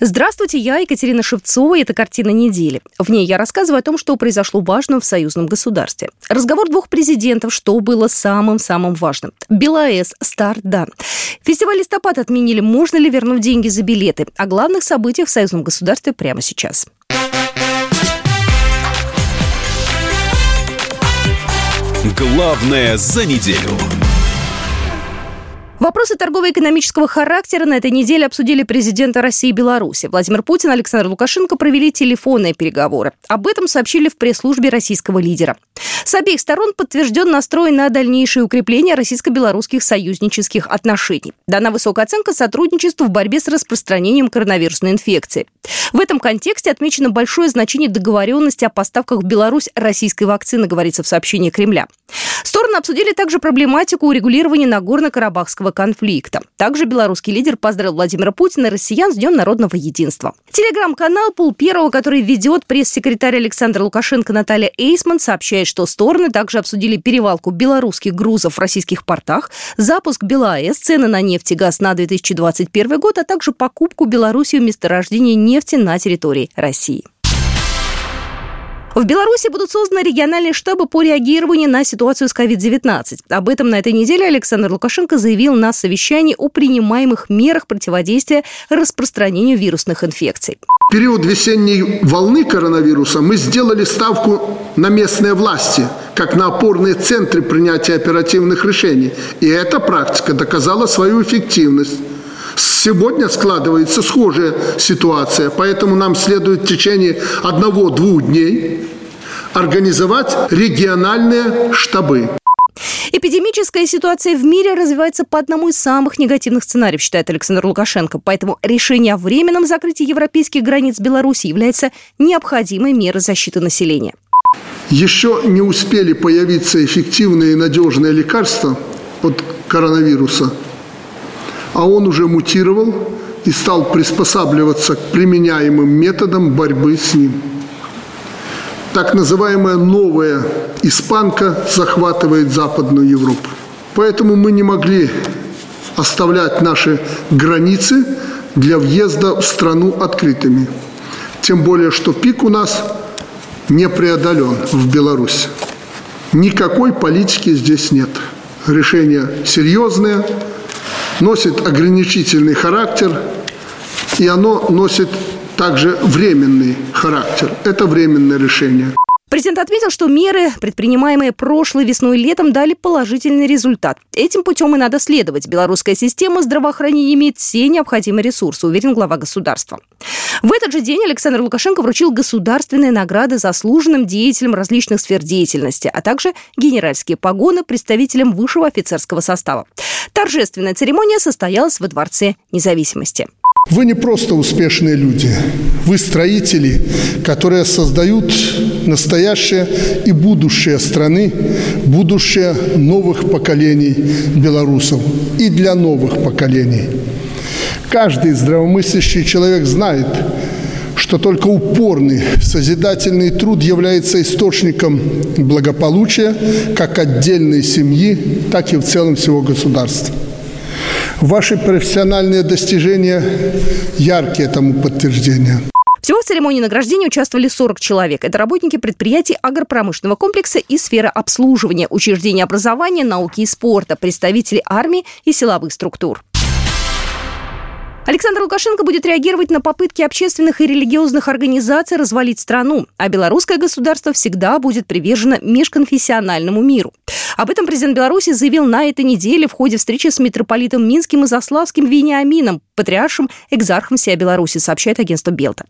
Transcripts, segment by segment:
Здравствуйте, я Екатерина Шевцова, и это «Картина недели». В ней я рассказываю о том, что произошло важно в союзном государстве. Разговор двух президентов, что было самым-самым важным. БелАЭС, старт дан. Фестиваль «Листопад» отменили, можно ли вернуть деньги за билеты. О главных событиях в союзном государстве прямо сейчас. Главное за неделю. Вопросы торгово-экономического характера на этой неделе обсудили президенты России и Беларуси. Владимир Путин и Александр Лукашенко провели телефонные переговоры. Об этом сообщили в пресс-службе российского лидера. С обеих сторон подтвержден настрой на дальнейшее укрепление российско-белорусских союзнических отношений. Дана высокая оценка сотрудничеству в борьбе с распространением коронавирусной инфекции. В этом контексте отмечено большое значение договоренности о поставках в Беларусь российской вакцины, говорится в сообщении Кремля. Стороны обсудили также проблематику урегулирования Нагорно-Карабахского конфликта. Также белорусский лидер поздравил Владимира Путина и россиян с Днем народного единства. Телеграм-канал «Пул Первого», который ведет пресс-секретарь Александра Лукашенко Наталья Эйсман, сообщает, что стороны также обсудили перевалку белорусских грузов в российских портах, запуск БелАЭС, цены на нефть и газ на 2021 год, а также покупку Беларусью месторождения нефти на территории России. В Беларуси будут созданы региональные штабы по реагированию на ситуацию с COVID-19. Об этом на этой неделе Александр Лукашенко заявил на совещании о принимаемых мерах противодействия распространению вирусных инфекций. В период весенней волны коронавируса мы сделали ставку на местные власти, как на опорные центры принятия оперативных решений. И эта практика доказала свою эффективность. Сегодня складывается схожая ситуация, поэтому нам следует в течение одного-двух дней организовать региональные штабы. Эпидемическая ситуация в мире развивается по одному из самых негативных сценариев, считает Александр Лукашенко. Поэтому решение о временном закрытии европейских границ Беларуси является необходимой мерой защиты населения. Еще не успели появиться эффективные и надежные лекарства от коронавируса – а он уже мутировал и стал приспосабливаться к применяемым методам борьбы с ним. Так называемая новая испанка захватывает Западную Европу. Поэтому мы не могли оставлять наши границы для въезда в страну открытыми. Тем более, что пик у нас не преодолен в Беларуси. Никакой политики здесь нет. Решения серьезные, носит ограничительный характер, и оно носит также временный характер. Это временное решение. Президент отметил, что меры, предпринимаемые прошлой весной и летом, дали положительный результат. Этим путем и надо следовать. Белорусская система здравоохранения имеет все необходимые ресурсы, уверен глава государства. В этот же день Александр Лукашенко вручил государственные награды заслуженным деятелям различных сфер деятельности, а также генеральские погоны представителям высшего офицерского состава. Торжественная церемония состоялась во Дворце независимости. Вы не просто успешные люди, вы строители, которые создают настоящее и будущее страны, будущее новых поколений белорусов и для новых поколений. Каждый здравомыслящий человек знает, что только упорный созидательный труд является источником благополучия как отдельной семьи, так и в целом всего государства. Ваши профессиональные достижения яркие тому подтверждения. Всего в церемонии награждения участвовали 40 человек. Это работники предприятий агропромышленного комплекса и сферы обслуживания, учреждения образования, науки и спорта, представители армии и силовых структур. Александр Лукашенко будет реагировать на попытки общественных и религиозных организаций развалить страну, а белорусское государство всегда будет привержено межконфессиональному миру. Об этом президент Беларуси заявил на этой неделе в ходе встречи с митрополитом Минским и Заславским Вениамином, патриаршим экзархом всей Беларуси, сообщает агентство Белта.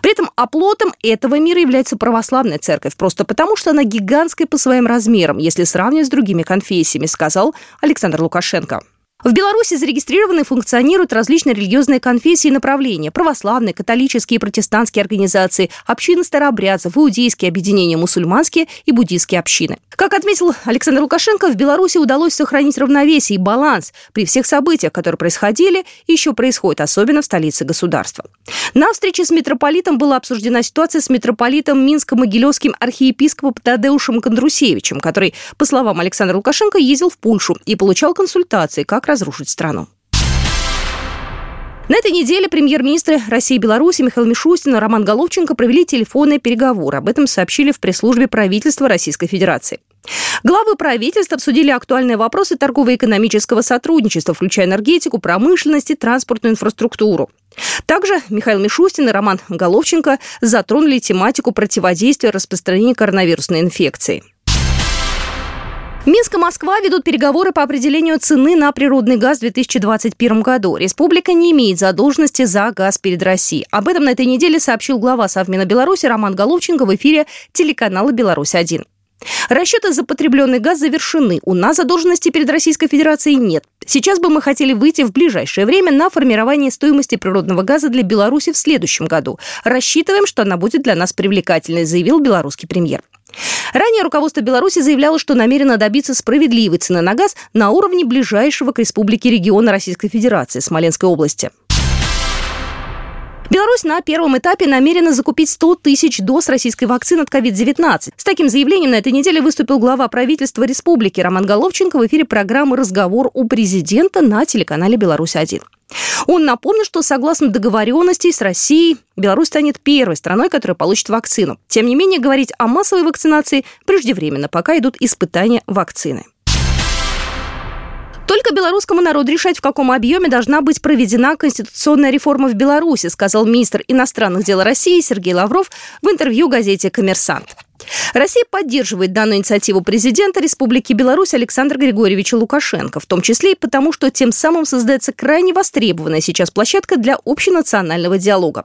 При этом оплотом этого мира является православная церковь, просто потому, что она гигантская по своим размерам, если сравнивать с другими конфессиями, сказал Александр Лукашенко. В Беларуси зарегистрированы и функционируют различные религиозные конфессии и направления – православные, католические и протестантские организации, общины старообрядцев, иудейские объединения, мусульманские и буддийские общины. Как отметил Александр Лукашенко, в Беларуси удалось сохранить равновесие и баланс при всех событиях, которые происходили и еще происходят, особенно в столице государства. На встрече с митрополитом была обсуждена ситуация с митрополитом Минско-Могилевским архиепископом Тадеушем Кондрусевичем, который, по словам Александра Лукашенко, ездил в Польшу и получал консультации, как разрушить страну. На этой неделе премьер-министры России и Беларуси Михаил Мишустин и Роман Головченко провели телефонные переговоры. Об этом сообщили в пресс-службе правительства Российской Федерации. Главы правительства обсудили актуальные вопросы торгово-экономического сотрудничества, включая энергетику, промышленность и транспортную инфраструктуру. Также Михаил Мишустин и Роман Головченко затронули тематику противодействия распространению коронавирусной инфекции. Минск и Москва ведут переговоры по определению цены на природный газ в 2021 году. Республика не имеет задолженности за газ перед Россией. Об этом на этой неделе сообщил глава Совмина Беларуси Роман Головченко в эфире телеканала «Беларусь-1». Расчеты за потребленный газ завершены. У нас задолженности перед Российской Федерацией нет. Сейчас бы мы хотели выйти в ближайшее время на формирование стоимости природного газа для Беларуси в следующем году. Рассчитываем, что она будет для нас привлекательной, заявил белорусский премьер. Ранее руководство Беларуси заявляло, что намерено добиться справедливой цены на газ на уровне ближайшего к республике региона Российской Федерации, Смоленской области. Беларусь на первом этапе намерена закупить 100 тысяч доз российской вакцины от COVID-19. С таким заявлением на этой неделе выступил глава правительства республики Роман Головченко в эфире программы «Разговор у президента» на телеканале «Беларусь-1». Он напомнил, что согласно договоренности с Россией, Беларусь станет первой страной, которая получит вакцину. Тем не менее, говорить о массовой вакцинации преждевременно, пока идут испытания вакцины. Только белорусскому народу решать, в каком объеме должна быть проведена конституционная реформа в Беларуси, сказал министр иностранных дел России Сергей Лавров в интервью газете «Коммерсант». Россия поддерживает данную инициативу президента Республики Беларусь Александра Григорьевича Лукашенко, в том числе и потому, что тем самым создается крайне востребованная сейчас площадка для общенационального диалога.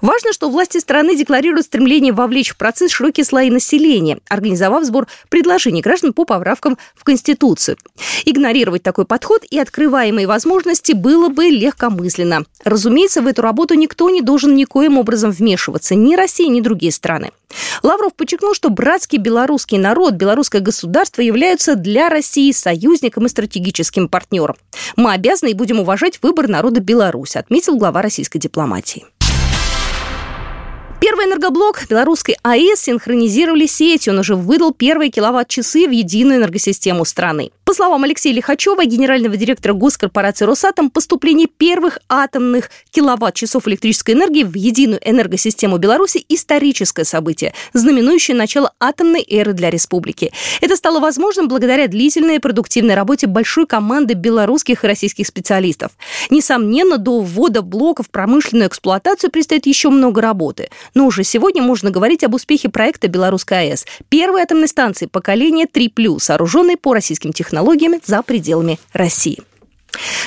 Важно, что власти страны декларируют стремление вовлечь в процесс широкие слои населения, организовав сбор предложений граждан по поправкам в Конституцию. Игнорировать такой подход и открываемые возможности было бы легкомысленно. Разумеется, в эту работу никто не должен никоим образом вмешиваться, ни Россия, ни другие страны. Лавров подчеркнул, что братский белорусский народ, белорусское государство являются для России союзником и стратегическим партнером. Мы обязаны и будем уважать выбор народа Беларуси, отметил глава российской дипломатии. Первый энергоблок белорусской АЭС синхронизировали сеть. Он уже выдал первые киловатт-часы в единую энергосистему страны. По словам Алексея Лихачева, генерального директора госкорпорации «Росатом», поступление первых атомных киловатт-часов электрической энергии в единую энергосистему Беларуси – историческое событие, знаменующее начало атомной эры для республики. Это стало возможным благодаря длительной и продуктивной работе большой команды белорусских и российских специалистов. Несомненно, до ввода блока в промышленную эксплуатацию предстоит еще много работы. Но уже сегодня можно говорить об успехе проекта «Белорусская АЭС» – первой атомной станции поколения 3+, сооруженной по российским технологиям технологиями за пределами России.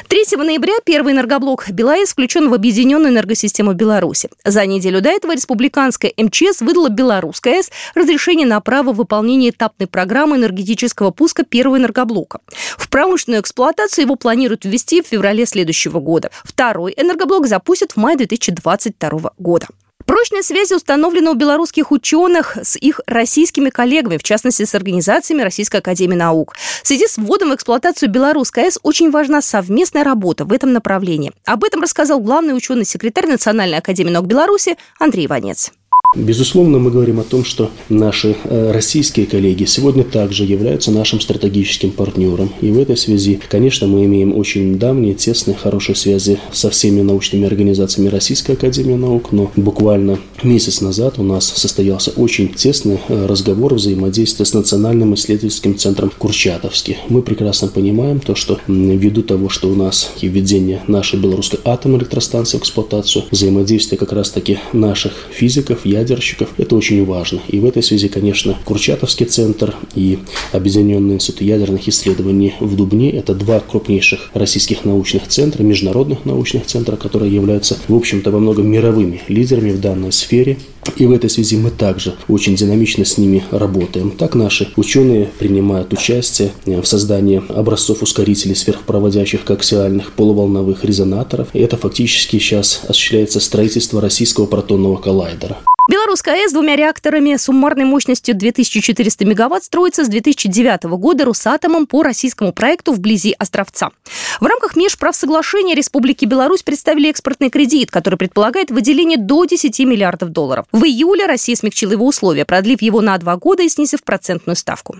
3 ноября первый энергоблок БелАЭС включен в объединенную энергосистему Беларуси. За неделю до этого республиканская МЧС выдала Белорусская АЭС разрешение на право выполнения этапной программы энергетического пуска первого энергоблока. В промышленную эксплуатацию его планируют ввести в феврале следующего года. Второй энергоблок запустят в мае 2022 года. Прочные связи установлены у белорусских ученых с их российскими коллегами, в частности, с организациями Российской Академии Наук. В связи с вводом в эксплуатацию Белорусской АЭС очень важна совместная работа в этом направлении. Об этом рассказал главный ученый-секретарь Национальной Академии Наук Беларуси Андрей Иванец. Безусловно, мы говорим о том, что наши э, российские коллеги сегодня также являются нашим стратегическим партнером. И в этой связи, конечно, мы имеем очень давние, тесные, хорошие связи со всеми научными организациями Российской Академии Наук, но буквально месяц назад у нас состоялся очень тесный э, разговор взаимодействия с Национальным исследовательским центром Курчатовский. Мы прекрасно понимаем то, что ввиду того, что у нас и введение нашей белорусской атомной электростанции в эксплуатацию, взаимодействие как раз-таки наших физиков, ядерщиков. Это очень важно. И в этой связи, конечно, Курчатовский центр и Объединенный институт ядерных исследований в Дубне – это два крупнейших российских научных центра, международных научных центров, которые являются, в общем-то, во многом мировыми лидерами в данной сфере. И в этой связи мы также очень динамично с ними работаем. Так наши ученые принимают участие в создании образцов ускорителей сверхпроводящих коаксиальных полуволновых резонаторов. И это фактически сейчас осуществляется строительство российского протонного коллайдера. Белорусская АЭС с двумя реакторами суммарной мощностью 2400 мегаватт строится с 2009 года Росатомом по российскому проекту вблизи Островца. В рамках межправсоглашения Республики Беларусь представили экспортный кредит, который предполагает выделение до 10 миллиардов долларов. В июле Россия смягчила его условия, продлив его на два года и снизив процентную ставку.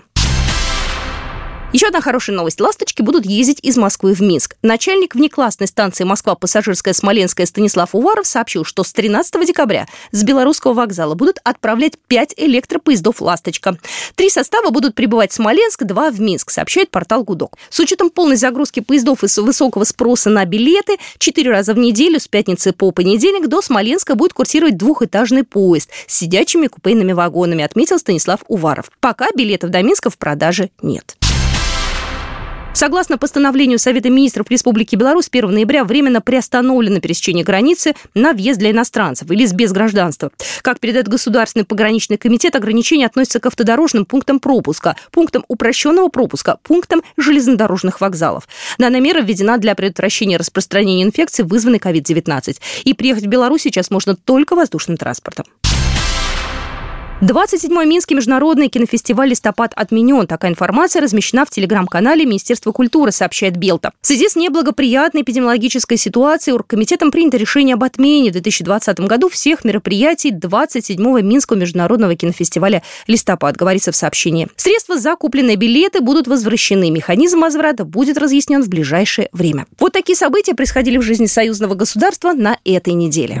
Еще одна хорошая новость. «Ласточки» будут ездить из Москвы в Минск. Начальник внеклассной станции «Москва-Пассажирская Смоленская» Станислав Уваров сообщил, что с 13 декабря с белорусского вокзала будут отправлять 5 электропоездов «Ласточка». Три состава будут прибывать в Смоленск, два в Минск, сообщает портал «Гудок». С учетом полной загрузки поездов и высокого спроса на билеты, четыре раза в неделю с пятницы по понедельник до Смоленска будет курсировать двухэтажный поезд с сидячими купейными вагонами, отметил Станислав Уваров. Пока билетов до Минска в продаже нет. Согласно постановлению Совета министров Республики Беларусь, 1 ноября временно приостановлено пересечение границы на въезд для иностранцев или без гражданства. Как передает Государственный пограничный комитет, ограничения относятся к автодорожным пунктам пропуска, пунктам упрощенного пропуска, пунктам железнодорожных вокзалов. Данная мера введена для предотвращения распространения инфекции, вызванной COVID-19. И приехать в Беларусь сейчас можно только воздушным транспортом. 27-й Минский международный кинофестиваль «Листопад» отменен. Такая информация размещена в телеграм-канале Министерства культуры, сообщает Белта. В связи с неблагоприятной эпидемиологической ситуацией Оргкомитетом принято решение об отмене в 2020 году всех мероприятий 27-го Минского международного кинофестиваля «Листопад», говорится в сообщении. Средства, закупленные билеты, будут возвращены. Механизм возврата будет разъяснен в ближайшее время. Вот такие события происходили в жизни союзного государства на этой неделе.